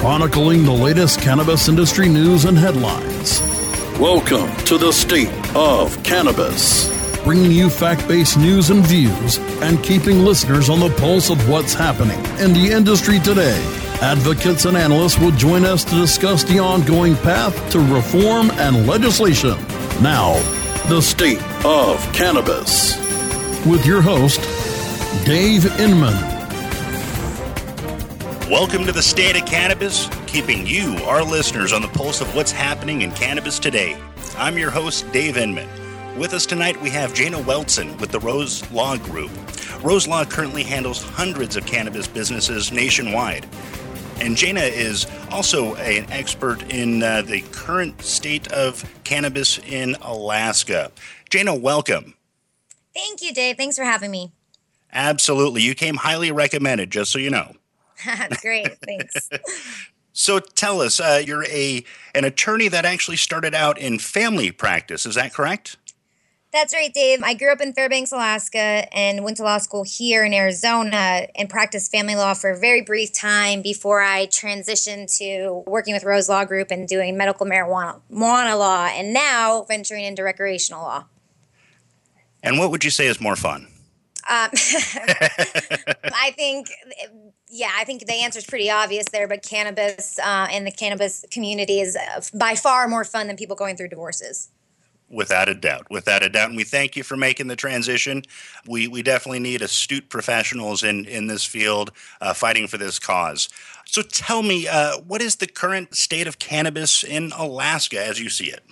chronicling the latest cannabis industry news and headlines. Welcome to the State of Cannabis, bringing you fact based news and views and keeping listeners on the pulse of what's happening in the industry today. Advocates and analysts will join us to discuss the ongoing path to reform and legislation. Now, the State of Cannabis with your host, Dave Inman. Welcome to the State of Cannabis, keeping you, our listeners, on the pulse of what's happening in cannabis today. I'm your host, Dave Inman. With us tonight, we have Jana Weltzen with the Rose Law Group. Rose Law currently handles hundreds of cannabis businesses nationwide. And Jana is also an expert in uh, the current state of cannabis in Alaska. Jana, welcome. Thank you, Dave. Thanks for having me. Absolutely. You came highly recommended, just so you know. Great. Thanks. so tell us, uh, you're a an attorney that actually started out in family practice. Is that correct? That's right, Dave. I grew up in Fairbanks, Alaska, and went to law school here in Arizona and practiced family law for a very brief time before I transitioned to working with Rose Law Group and doing medical marijuana, marijuana law, and now venturing into recreational law. And what would you say is more fun? Um, I think, yeah, I think the answer is pretty obvious there. But cannabis uh, in the cannabis community is uh, by far more fun than people going through divorces. Without a doubt, without a doubt, and we thank you for making the transition. We we definitely need astute professionals in in this field uh, fighting for this cause. So tell me, uh, what is the current state of cannabis in Alaska as you see it?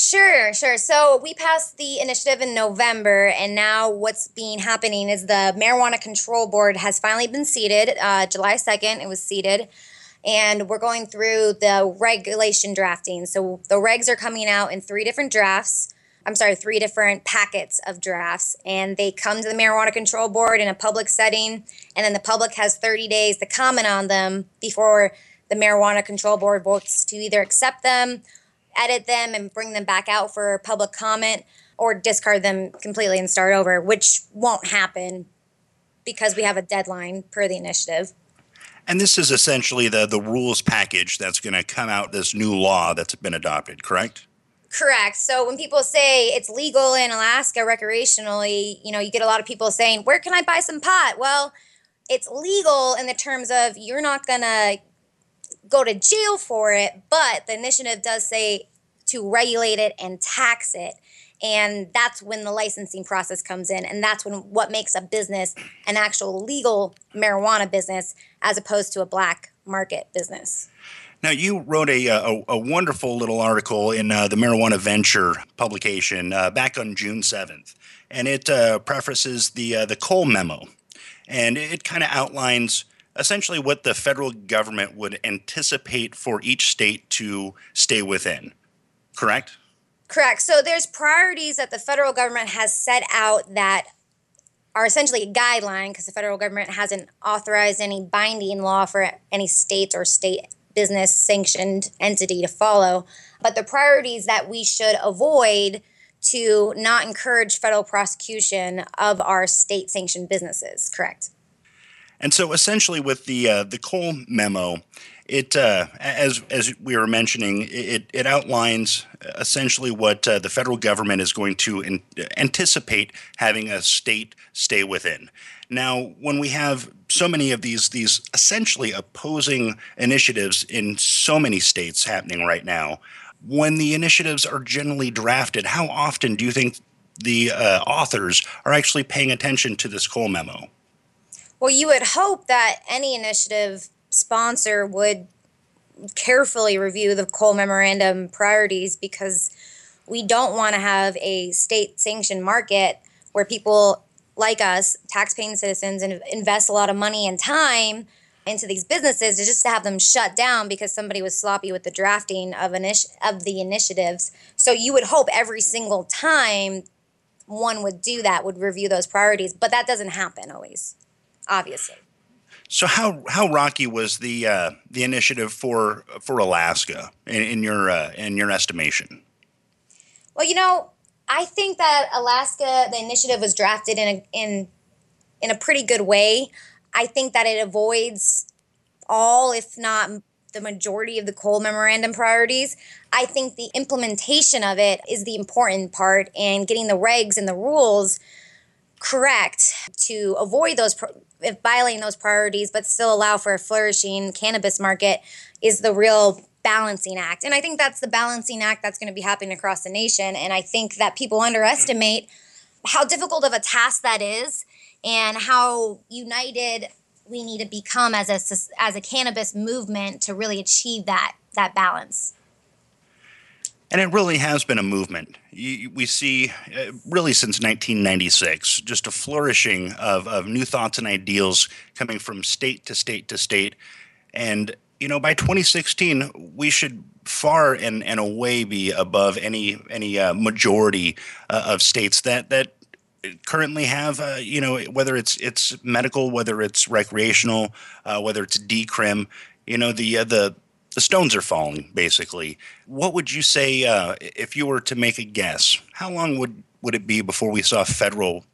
Sure, sure. So we passed the initiative in November, and now what's being happening is the Marijuana Control Board has finally been seated. Uh, July second, it was seated and we're going through the regulation drafting. So the regs are coming out in three different drafts. I'm sorry, three different packets of drafts, and they come to the Marijuana Control Board in a public setting, and then the public has 30 days to comment on them before the Marijuana Control Board votes to either accept them, edit them, and bring them back out for public comment, or discard them completely and start over, which won't happen because we have a deadline per the initiative. And this is essentially the, the rules package that's going to come out this new law that's been adopted, correct? Correct. So when people say it's legal in Alaska recreationally, you know, you get a lot of people saying, "Where can I buy some pot?" Well, it's legal in the terms of you're not going to go to jail for it, but the initiative does say to regulate it and tax it. And that's when the licensing process comes in and that's when what makes a business an actual legal marijuana business as opposed to a black market business. Now you wrote a, a, a wonderful little article in uh, the marijuana venture publication uh, back on june 7th and it uh, prefaces the, uh, the cole memo. And it kind of outlines essentially what the federal government would anticipate for each state to stay within correct Correct. So there's priorities that the federal government has set out that are essentially a guideline because the federal government hasn't authorized any binding law for any state or state business sanctioned entity to follow. But the priorities that we should avoid to not encourage federal prosecution of our state sanctioned businesses. Correct. And so essentially with the uh, the Cole memo, it uh, as as we were mentioning, it it outlines essentially what uh, the federal government is going to in, anticipate having a state stay within. Now, when we have so many of these these essentially opposing initiatives in so many states happening right now, when the initiatives are generally drafted, how often do you think the uh, authors are actually paying attention to this Cole memo? Well, you would hope that any initiative sponsor would carefully review the Cole Memorandum priorities because we don't want to have a state sanctioned market where people like us, tax-paying citizens, and invest a lot of money and time into these businesses just to have them shut down because somebody was sloppy with the drafting of initi- of the initiatives. So you would hope every single time one would do that would review those priorities, but that doesn't happen always, obviously. So how how rocky was the uh, the initiative for for Alaska in, in your uh, in your estimation? Well, you know, I think that Alaska the initiative was drafted in a in in a pretty good way. I think that it avoids all, if not the majority of the Cole memorandum priorities. I think the implementation of it is the important part and getting the regs and the rules correct to avoid those violating those priorities but still allow for a flourishing cannabis market is the real balancing act. And I think that's the balancing act that's going to be happening across the nation and I think that people underestimate how difficult of a task that is and how united we need to become as a as a cannabis movement to really achieve that that balance. And it really has been a movement. we see, uh, really since 1996, just a flourishing of, of new thoughts and ideals coming from state to state to state. And, you know, by 2016, we should far and, and away be above any any uh, majority uh, of states that that currently have, uh, you know, whether it's it's medical, whether it's recreational, uh, whether it's decrim, you know, the uh, the the stones are falling. Basically, what would you say uh, if you were to make a guess? How long would would it be before we saw federal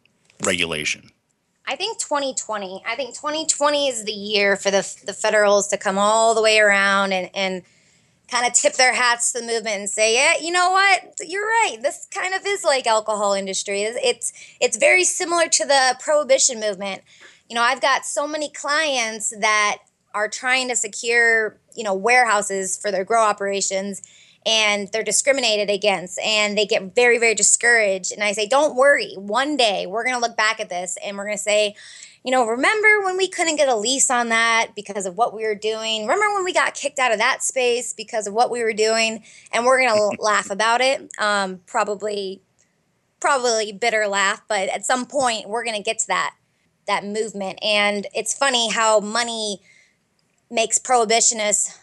regulation? I think 2020. I think 2020 is the year for the the federals to come all the way around and and kind of tip their hats to the movement and say, "Yeah, you know what? You're right. This kind of is like alcohol industry. It's it's very similar to the prohibition movement. You know, I've got so many clients that are trying to secure, you know, warehouses for their grow operations and they're discriminated against and they get very very discouraged and I say, "Don't worry. One day we're going to look back at this and we're going to say, you know, remember when we couldn't get a lease on that because of what we were doing? Remember when we got kicked out of that space because of what we were doing? And we're going to laugh about it. Um, probably, probably bitter laugh, but at some point we're going to get to that that movement. And it's funny how money makes prohibitionists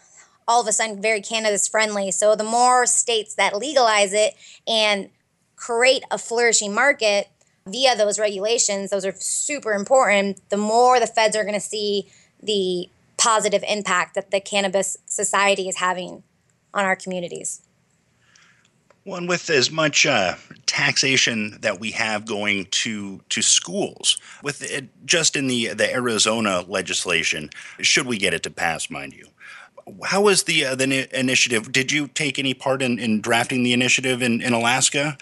all of a sudden very cannabis friendly. So the more states that legalize it and create a flourishing market, via those regulations, those are super important. The more the feds are going to see the positive impact that the cannabis society is having on our communities. Well, with as much uh, taxation that we have going to to schools, with it, just in the the Arizona legislation, should we get it to pass, mind you, how was the uh, the initiative? Did you take any part in, in drafting the initiative in, in Alaska?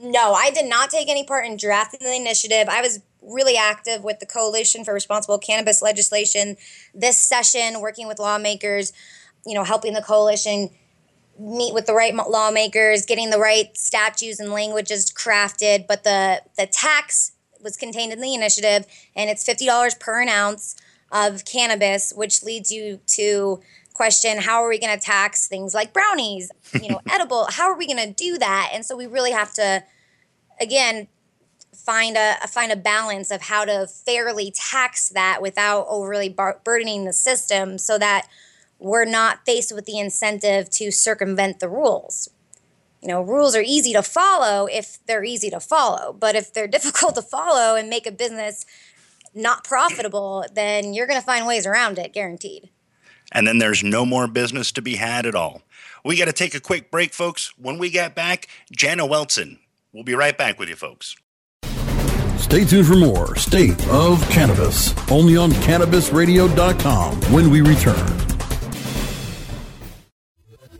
No, I did not take any part in drafting the initiative. I was really active with the Coalition for Responsible Cannabis Legislation this session, working with lawmakers, you know, helping the coalition meet with the right lawmakers, getting the right statutes and languages crafted. But the the tax was contained in the initiative, and it's fifty dollars per an ounce of cannabis, which leads you to question how are we going to tax things like brownies you know edible how are we going to do that and so we really have to again find a find a balance of how to fairly tax that without overly bar- burdening the system so that we're not faced with the incentive to circumvent the rules you know rules are easy to follow if they're easy to follow but if they're difficult to follow and make a business not profitable then you're going to find ways around it guaranteed and then there's no more business to be had at all. We got to take a quick break, folks. When we get back, Jana Weltzen. We'll be right back with you, folks. Stay tuned for more State of Cannabis, only on CannabisRadio.com when we return.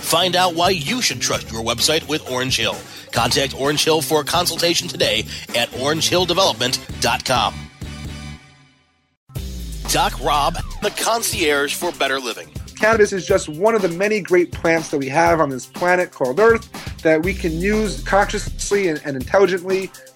Find out why you should trust your website with Orange Hill. Contact Orange Hill for a consultation today at orangehilldevelopment.com. Doc Rob, the concierge for better living. Cannabis is just one of the many great plants that we have on this planet called Earth that we can use consciously and, and intelligently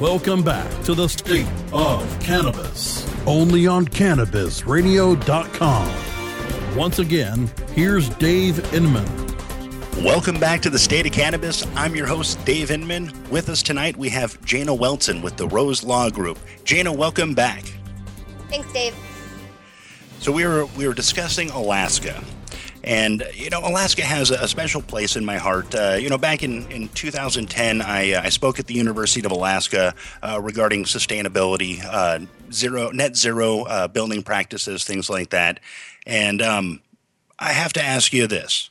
Welcome back to the State of Cannabis, only on CannabisRadio.com. Once again, here's Dave Inman. Welcome back to the State of Cannabis. I'm your host, Dave Inman. With us tonight, we have Jana Weltzen with the Rose Law Group. Jana, welcome back. Thanks, Dave. So we were we were discussing Alaska, and, you know, Alaska has a, special place in my heart. Uh, you know, back in, in 2010, I, uh, I spoke at the University of Alaska uh, regarding sustainability, uh, zero net zero uh, building practices, things like that. And um, I have to ask you this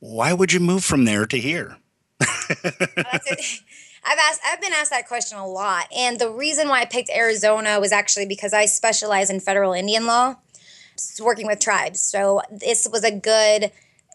why would you move from there to here? I've asked I've been asked that question a lot. And the reason why I picked Arizona was actually because I specialize in federal Indian law working with tribes. So this was a good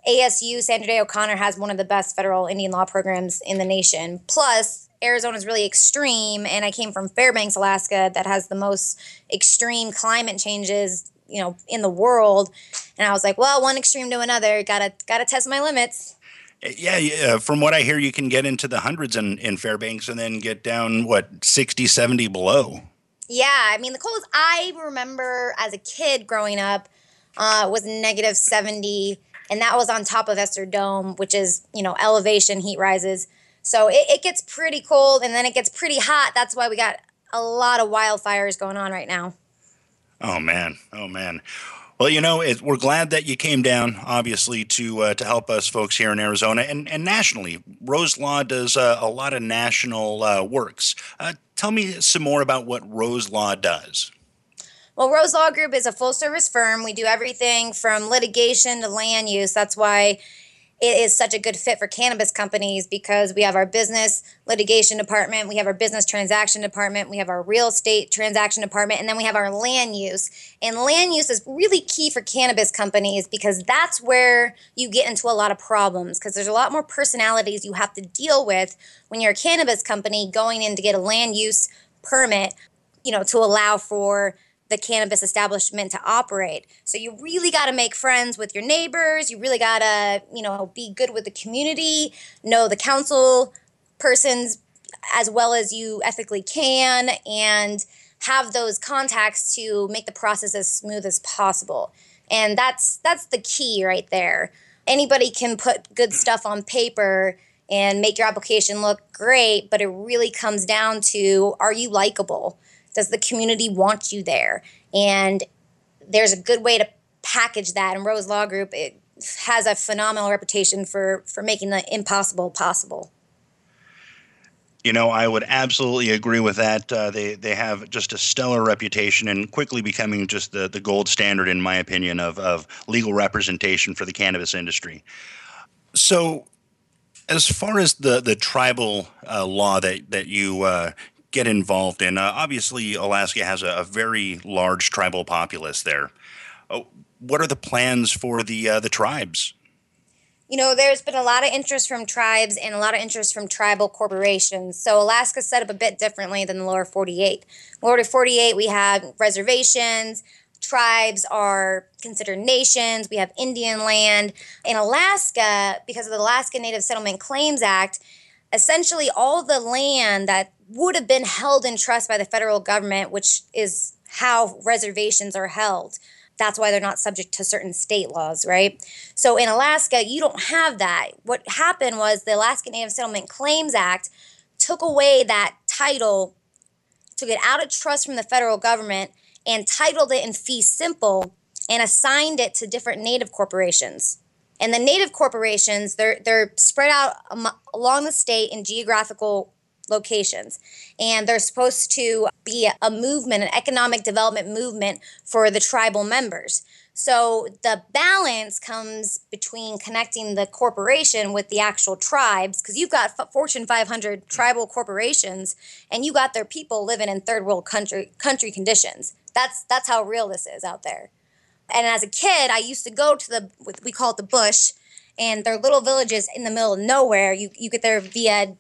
ASU. Sandra Day O'Connor has one of the best federal Indian law programs in the nation. Plus, Arizona is really extreme, and I came from Fairbanks, Alaska, that has the most extreme climate changes you know in the world. And I was like, well, one extreme to another, gotta gotta test my limits. Eh, yeah, yeah, uh, from what I hear, you can get into the hundreds in, in Fairbanks and then get down, what, 60, 70 below. Yeah, I mean the coldest I remember as a kid growing up uh, was negative seventy, and that was on top of Ester Dome, which is you know elevation heat rises. So it, it gets pretty cold, and then it gets pretty hot. That's why we got a lot of wildfires going on right now. Oh man, oh man. Well, you know, it, we're glad that you came down, obviously, to uh, to help us folks here in Arizona and, and nationally. Rose Law does uh, a lot of national uh, works. Tell me some more about what Rose Law does. Well, Rose Law Group is a full service firm. We do everything from litigation to land use. That's why it is such a good fit for cannabis companies because we have our business litigation department, we have our business transaction department, we have our real estate transaction department, and then we have our land use. And land use is really key for cannabis companies because that's where you get into a lot of problems because there's a lot more personalities you have to deal with when you're a cannabis company going in to get a land use permit, you know, to allow for the cannabis establishment to operate. So you really got to make friends with your neighbors. You really got to, you know, be good with the community, know the council persons as well as you ethically can and have those contacts to make the process as smooth as possible. And that's that's the key right there. Anybody can put good stuff on paper and make your application look great, but it really comes down to are you likable? Does the community want you there? And there's a good way to package that. And Rose Law Group it has a phenomenal reputation for for making the impossible possible. You know, I would absolutely agree with that. Uh, they they have just a stellar reputation and quickly becoming just the, the gold standard, in my opinion, of, of legal representation for the cannabis industry. So, as far as the the tribal uh, law that that you uh, get involved in? Uh, obviously, Alaska has a, a, very large tribal populace there. Uh, what are the plans for the uh, the tribes? You know, there's been a lot of interest from tribes and a lot of interest from tribal corporations. So Alaska's set up a bit differently than the lower 48. Lower 48, we have reservations. Tribes are considered nations. We have Indian land. In Alaska, because of the Alaska Native Settlement Claims Act, essentially all the land that would have been held in trust by the federal government, which is how reservations are held. That's why they're not subject to certain state laws, right? So in Alaska, you don't have that. What happened was the Alaska Native Settlement Claims Act took away that title, took it out of trust from the federal government, and titled it in fee simple and assigned it to different native corporations. And the native corporations, they're, they're spread out along the state in geographical locations. And they're supposed to be a movement, an economic development movement for the tribal members. So the balance comes between connecting the corporation with the actual tribes, because you've got Fortune 500 tribal corporations, and you got their people living in third world country country conditions. That's that's how real this is out there. And as a kid, I used to go to the we call it the bush, and they're little villages in the middle of nowhere. You you get there via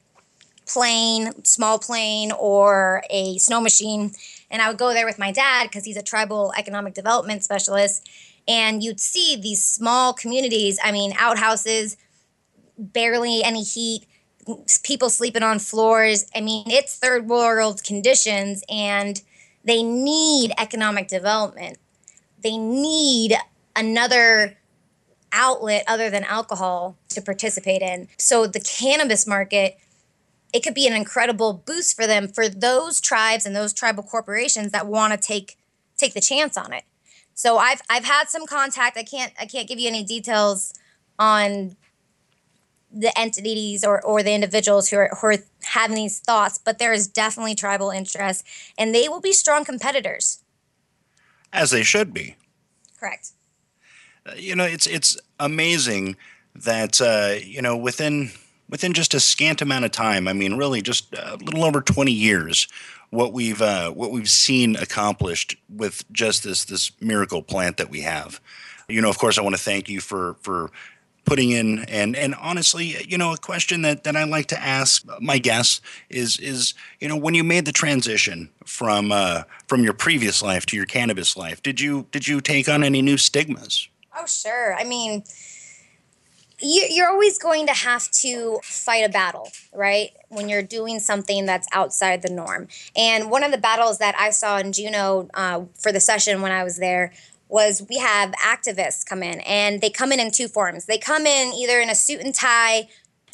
plane, small plane, or a snow machine. And I would go there with my dad because he's a tribal economic development specialist. And you'd see these small communities, I mean, outhouses, barely any heat, people sleeping on floors. I mean, it's third world conditions, and they need economic development. They need another outlet other than alcohol to participate in. So the cannabis market it could be an incredible boost for them for those tribes and those tribal corporations that want to take take the chance on it. So I've I've had some contact. I can't I can't give you any details on the entities or, or the individuals who are, who are having these thoughts, but there is definitely tribal interest, and they will be strong competitors. As they should be. Correct. Uh, you know, it's it's amazing that uh, you know within within just a scant amount of time. I mean, really, just a little over 20 years, what we've uh, what we've seen accomplished with just this this miracle plant that we have. You know, of course, I want to thank you for for putting in and and honestly you know a question that that I like to ask my guests is is you know when you made the transition from uh, from your previous life to your cannabis life did you did you take on any new stigmas oh sure i mean you, are always going to have to fight a battle, right? When you're doing something that's outside the norm. And one of the battles that I saw in Juneau uh, for the session when I was there was we have activists come in, and they come in in two forms. They come in either in a suit and tie,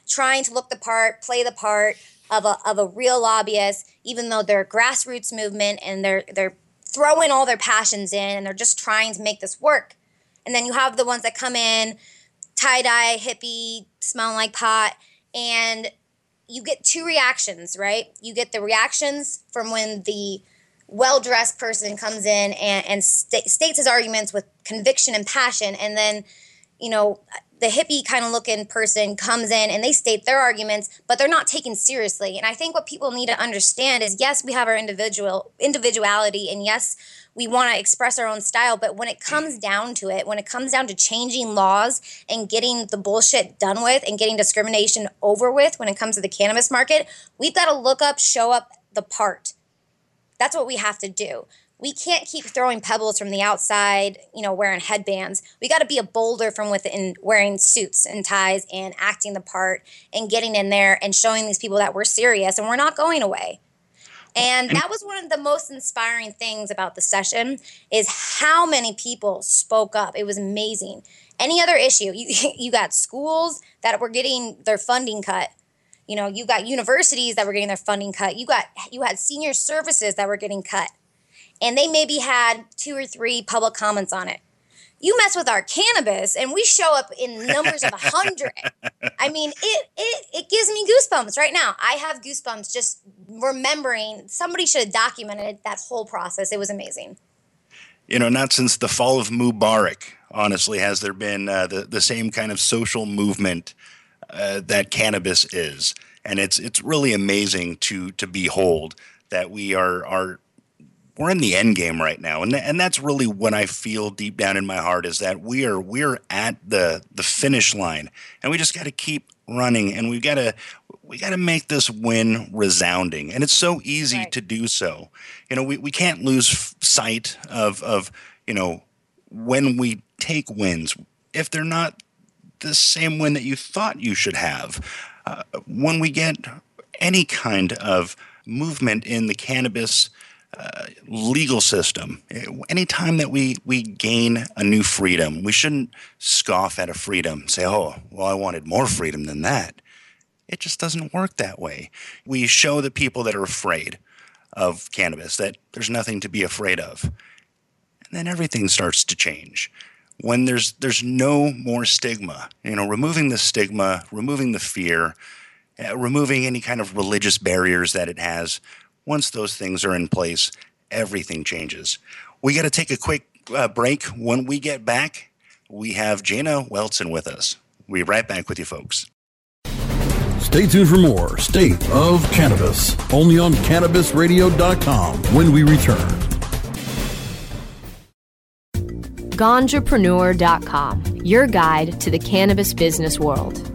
trying to look the part, play the part of a, of a real lobbyist, even though they're grassroots movement and they're they're throwing all their passions in and they're just trying to make this work. And then you have the ones that come in tie dye, hippie, smelling like pot. And you get two reactions, right? You get the reactions from when the well dressed person comes in and, and st- states his arguments with conviction and passion. And then, you know, the hippie kind of looking person comes in and they state their arguments, but they're not taken seriously. And I think what people need to understand is yes, we have our individual individuality, and yes, we want to express our own style. But when it comes down to it, when it comes down to changing laws and getting the bullshit done with and getting discrimination over with when it comes to the cannabis market, we've got to look up, show up the part. That's what we have to do. We can't keep throwing pebbles from the outside, you know, wearing headbands. We got to be a boulder from within, wearing suits and ties and acting the part and getting in there and showing these people that we're serious and we're not going away. And that was one of the most inspiring things about the session is how many people spoke up. It was amazing. Any other issue, you you got schools that were getting their funding cut. You know, you got universities that were getting their funding cut. You got you had senior services that were getting cut. And they maybe had two or three public comments on it you mess with our cannabis and we show up in numbers of a hundred. I mean, it it it gives me goosebumps right now. I have goosebumps just remembering somebody should have documented that whole process. It was amazing. You know, not since the fall of Mubarak, honestly, has there been uh, the the same kind of social movement uh, that cannabis is, and it's it's really amazing to to behold that we are are we're in the end game right now, and and that's really what I feel deep down in my heart is that we are we're at the the finish line, and we just got to keep running, and we got to we got to make this win resounding, and it's so easy right. to do so. You know, we, we can't lose sight of of you know when we take wins if they're not the same win that you thought you should have. Uh, when we get any kind of movement in the cannabis legal system. Anytime that we, we gain a new freedom, we shouldn't scoff at a freedom, say, oh, well, I wanted more freedom than that. It just doesn't work that way. We show the people that are afraid of cannabis that there's nothing to be afraid of. And then everything starts to change. When there's there's no more stigma, you know, removing the stigma, removing the fear, uh, removing any kind of religious barriers that it has. Once those things are in place, everything changes. We got to take a quick uh, break. When we get back, we have Jana Weltzen with us. We'll be right back with you, folks. Stay tuned for more State of Cannabis, only on CannabisRadio.com when we return. Ganjapreneur.com, your guide to the cannabis business world.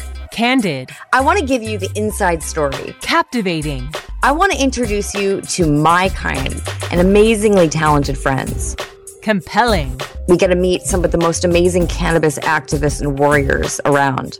Candid. I want to give you the inside story. Captivating. I want to introduce you to my kind and amazingly talented friends. Compelling. We get to meet some of the most amazing cannabis activists and warriors around.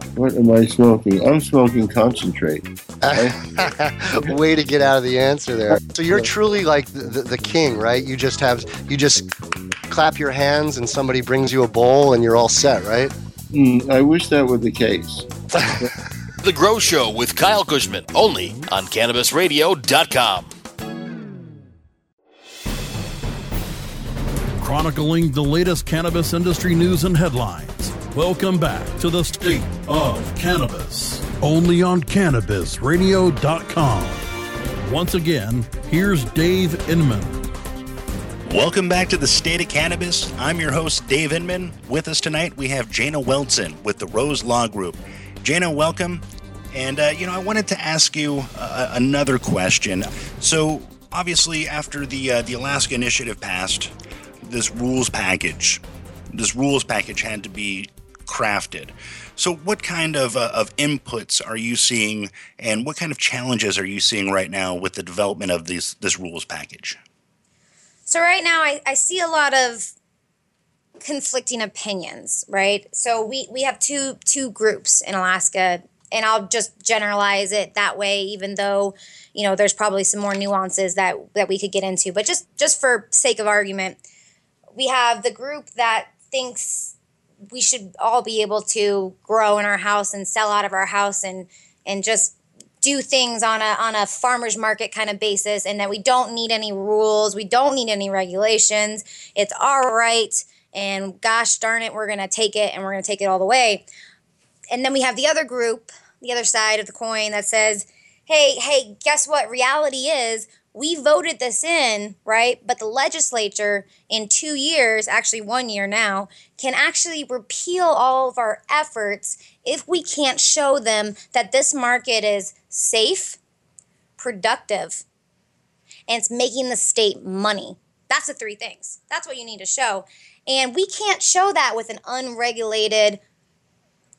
What am I smoking? I'm smoking concentrate. Way to get out of the answer there. So you're truly like the, the, the, king, right? You just have you just clap your hands and somebody brings you a bowl and you're all set, right? Mm, I wish that were the case. the Grow Show with Kyle Kushman, only on CannabisRadio.com. Chronicling the latest cannabis industry news and headlines. Welcome back to the State of Cannabis, only on CannabisRadio.com. Once again, here's Dave Inman. Welcome back to the State of Cannabis. I'm your host, Dave Inman. With us tonight, we have Jana Weltzen with the Rose Law Group. Jana, welcome. And, uh, you know, I wanted to ask you uh, another question. So, obviously, after the, uh, the Alaska Initiative passed, this rules package this rules package had to be crafted. So, what kind of, uh, of inputs are you seeing, and what kind of challenges are you seeing right now with the development of this this rules package? So, right now, I, I see a lot of conflicting opinions. Right. So, we we have two two groups in Alaska, and I'll just generalize it that way, even though you know there's probably some more nuances that that we could get into. But just just for sake of argument, we have the group that thinks we should all be able to grow in our house and sell out of our house and and just do things on a on a farmers market kind of basis and that we don't need any rules we don't need any regulations. It's our right and gosh darn it we're going to take it and we're going to take it all the way. And then we have the other group the other side of the coin that says hey hey guess what reality is we voted this in, right? But the legislature in two years, actually one year now, can actually repeal all of our efforts if we can't show them that this market is safe, productive, and it's making the state money. That's the three things. That's what you need to show. And we can't show that with an unregulated,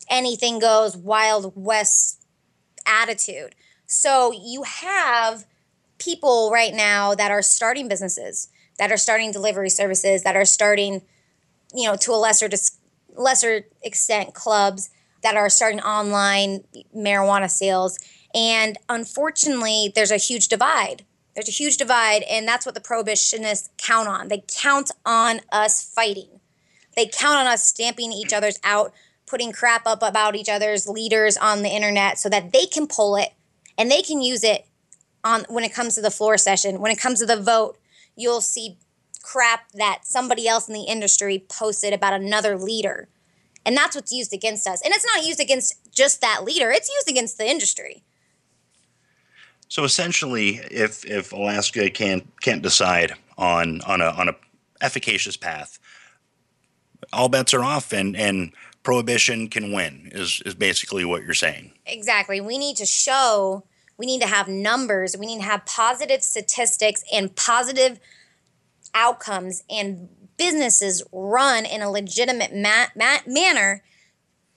anything goes, Wild West attitude. So you have people right now that are starting businesses, that are starting delivery services, that are starting, you know, to a lesser dis- lesser extent clubs that are starting online marijuana sales. And unfortunately, there's a huge divide. There's a huge divide, and that's what the prohibitionists count on. They count on us fighting. They count on us stamping each other's out, putting crap up about each other's leaders on the internet so that they can pull it and they can use it on when it comes to the floor session, when it comes to the vote, you'll see crap that somebody else in the industry posted about another leader. And that's what's used against us. And it's not used against just that leader, it's used against the industry. So essentially, if if Alaska can't can't decide on on a on a efficacious path, all bets are off, and and prohibition can win. Is is basically what you're saying. Exactly. We need to show. We need to have numbers. We need to have positive statistics and positive outcomes and businesses run in a legitimate ma- ma- manner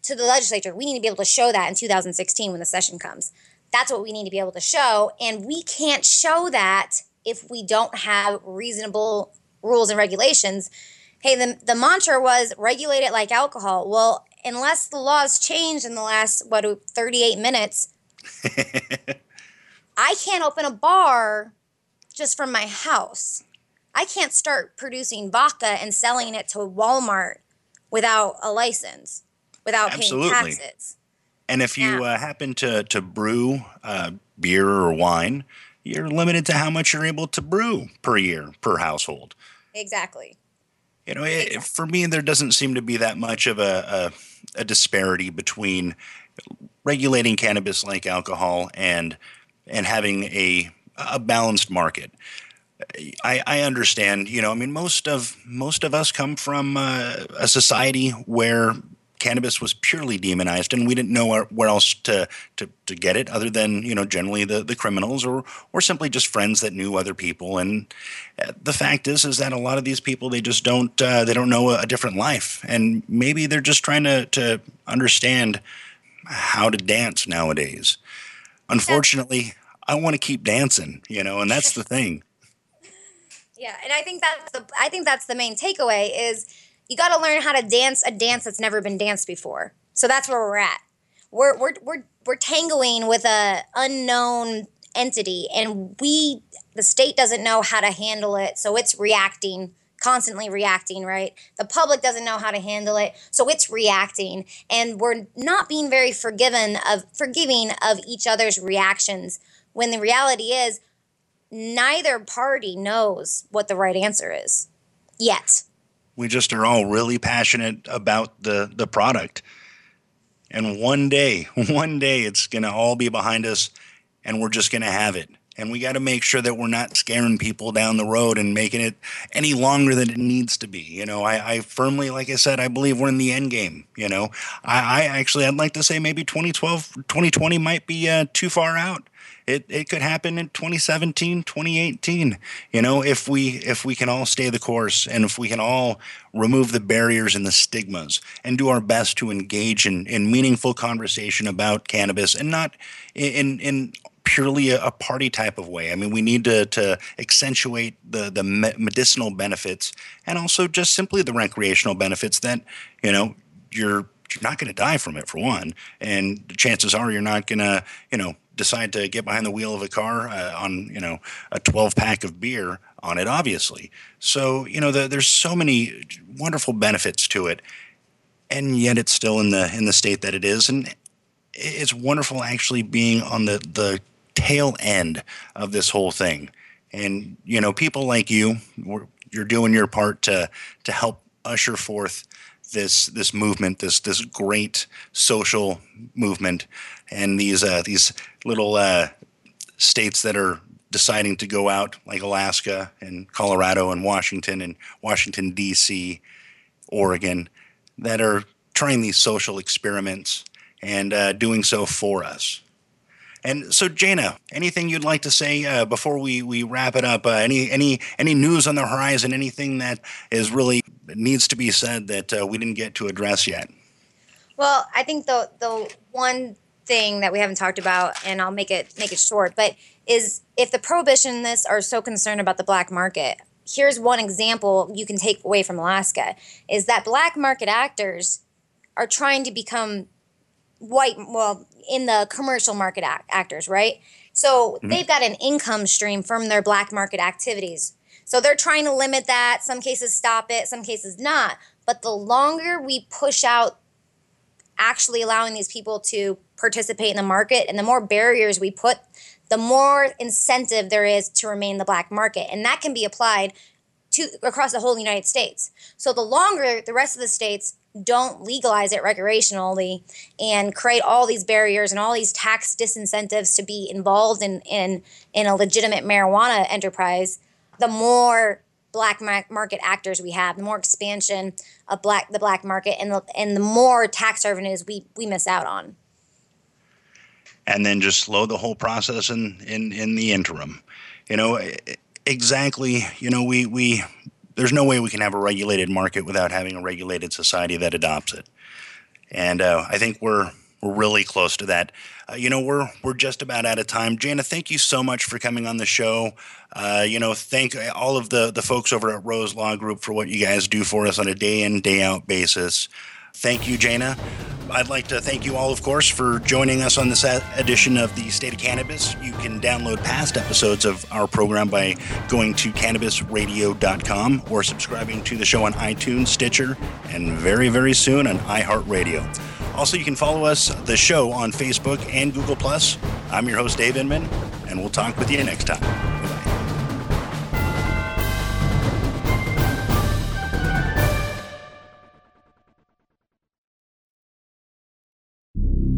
to the legislature. We need to be able to show that in 2016 when the session comes. That's what we need to be able to show. And we can't show that if we don't have reasonable rules and regulations. Hey, the, the mantra was regulate it like alcohol. Well, unless the laws changed in the last, what, 38 minutes, I can't open a bar just from my house. I can't start producing vodka and selling it to Walmart without a license, without Absolutely. paying taxes. And if you yeah. uh, happen to to brew uh, beer or wine, you're limited to how much you're able to brew per year per household. Exactly. You know, it, for me, there doesn't seem to be that much of a, a, a disparity between regulating cannabis like alcohol and and having a a balanced market. I, I understand. You know, I mean, most of most of us come from uh, a society where cannabis was purely demonized, and we didn't know where, else to, to, to get it other than you know generally the, the criminals or or simply just friends that knew other people. And uh, the fact is, is that a lot of these people they just don't uh, they don't know a different life, and maybe they're just trying to to understand how to dance nowadays. Unfortunately, I want to keep dancing, you know, and that's the thing. Yeah, and I think that's the I think that's the main takeaway is you got to learn how to dance a dance that's never been danced before. So that's where we're at. We're we're we're we're tangoing with a unknown entity and we the state doesn't know how to handle it, so it's reacting constantly reacting, right? The public doesn't know how to handle it, so it's reacting and we're not being very forgiven of forgiving of each other's reactions when the reality is neither party knows what the right answer is yet. We just are all really passionate about the the product. And one day, one day it's going to all be behind us and we're just going to have it. And we got to make sure that we're not scaring people down the road and making it any longer than it needs to be. You know, I, I firmly, like I said, I believe we're in the end game. You know, I, I actually, I'd like to say maybe 2012, 2020 might be uh, too far out it, it could happen in 2017 2018 you know if we if we can all stay the course and if we can all remove the barriers and the stigmas and do our best to engage in, in meaningful conversation about cannabis and not in in purely a, a party type of way. I mean, we need to, to accentuate the, the medicinal benefits and also just simply the recreational benefits that, you know, you're you're not going to die from it for one, and chances are you're not going to, you know, decide to get behind the wheel of a car uh, on you know a 12 pack of beer on it obviously so you know the, there's so many wonderful benefits to it and yet it's still in the in the state that it is and it's wonderful actually being on the the tail end of this whole thing and you know people like you you're doing your part to to help usher forth this this movement, this this great social movement, and these uh, these little uh, states that are deciding to go out, like Alaska and Colorado and Washington and Washington D.C., Oregon, that are trying these social experiments and uh, doing so for us. And so, Jana, anything you'd like to say uh, before we, we wrap it up? Uh, any any any news on the horizon? Anything that is really needs to be said that uh, we didn't get to address yet? Well, I think the the one thing that we haven't talked about, and I'll make it make it short, but is if the prohibitionists are so concerned about the black market, here's one example you can take away from Alaska: is that black market actors are trying to become white, well, in the commercial market act- actors, right? So mm-hmm. they've got an income stream from their black market activities. So they're trying to limit that. Some cases stop it, some cases not. But the longer we push out actually allowing these people to participate in the market and the more barriers we put the more incentive there is to remain in the black market and that can be applied to across the whole united states so the longer the rest of the states don't legalize it recreationally and create all these barriers and all these tax disincentives to be involved in in, in a legitimate marijuana enterprise the more black market actors we have, the more expansion of black the black market, and the and the more tax revenues we we miss out on. And then just slow the whole process in in in the interim. You know exactly. You know we we there's no way we can have a regulated market without having a regulated society that adopts it. And uh, I think we're we're really close to that. Uh, you know, we're we're just about out of time. Jana, thank you so much for coming on the show. Uh, you know, thank all of the the folks over at Rose Law Group for what you guys do for us on a day in day out basis. Thank you, Jana. I'd like to thank you all, of course, for joining us on this edition of the State of Cannabis. You can download past episodes of our program by going to cannabisradio.com or subscribing to the show on iTunes, Stitcher, and very, very soon on iHeartRadio. Also, you can follow us, the show, on Facebook and Google. I'm your host, Dave Inman, and we'll talk with you next time.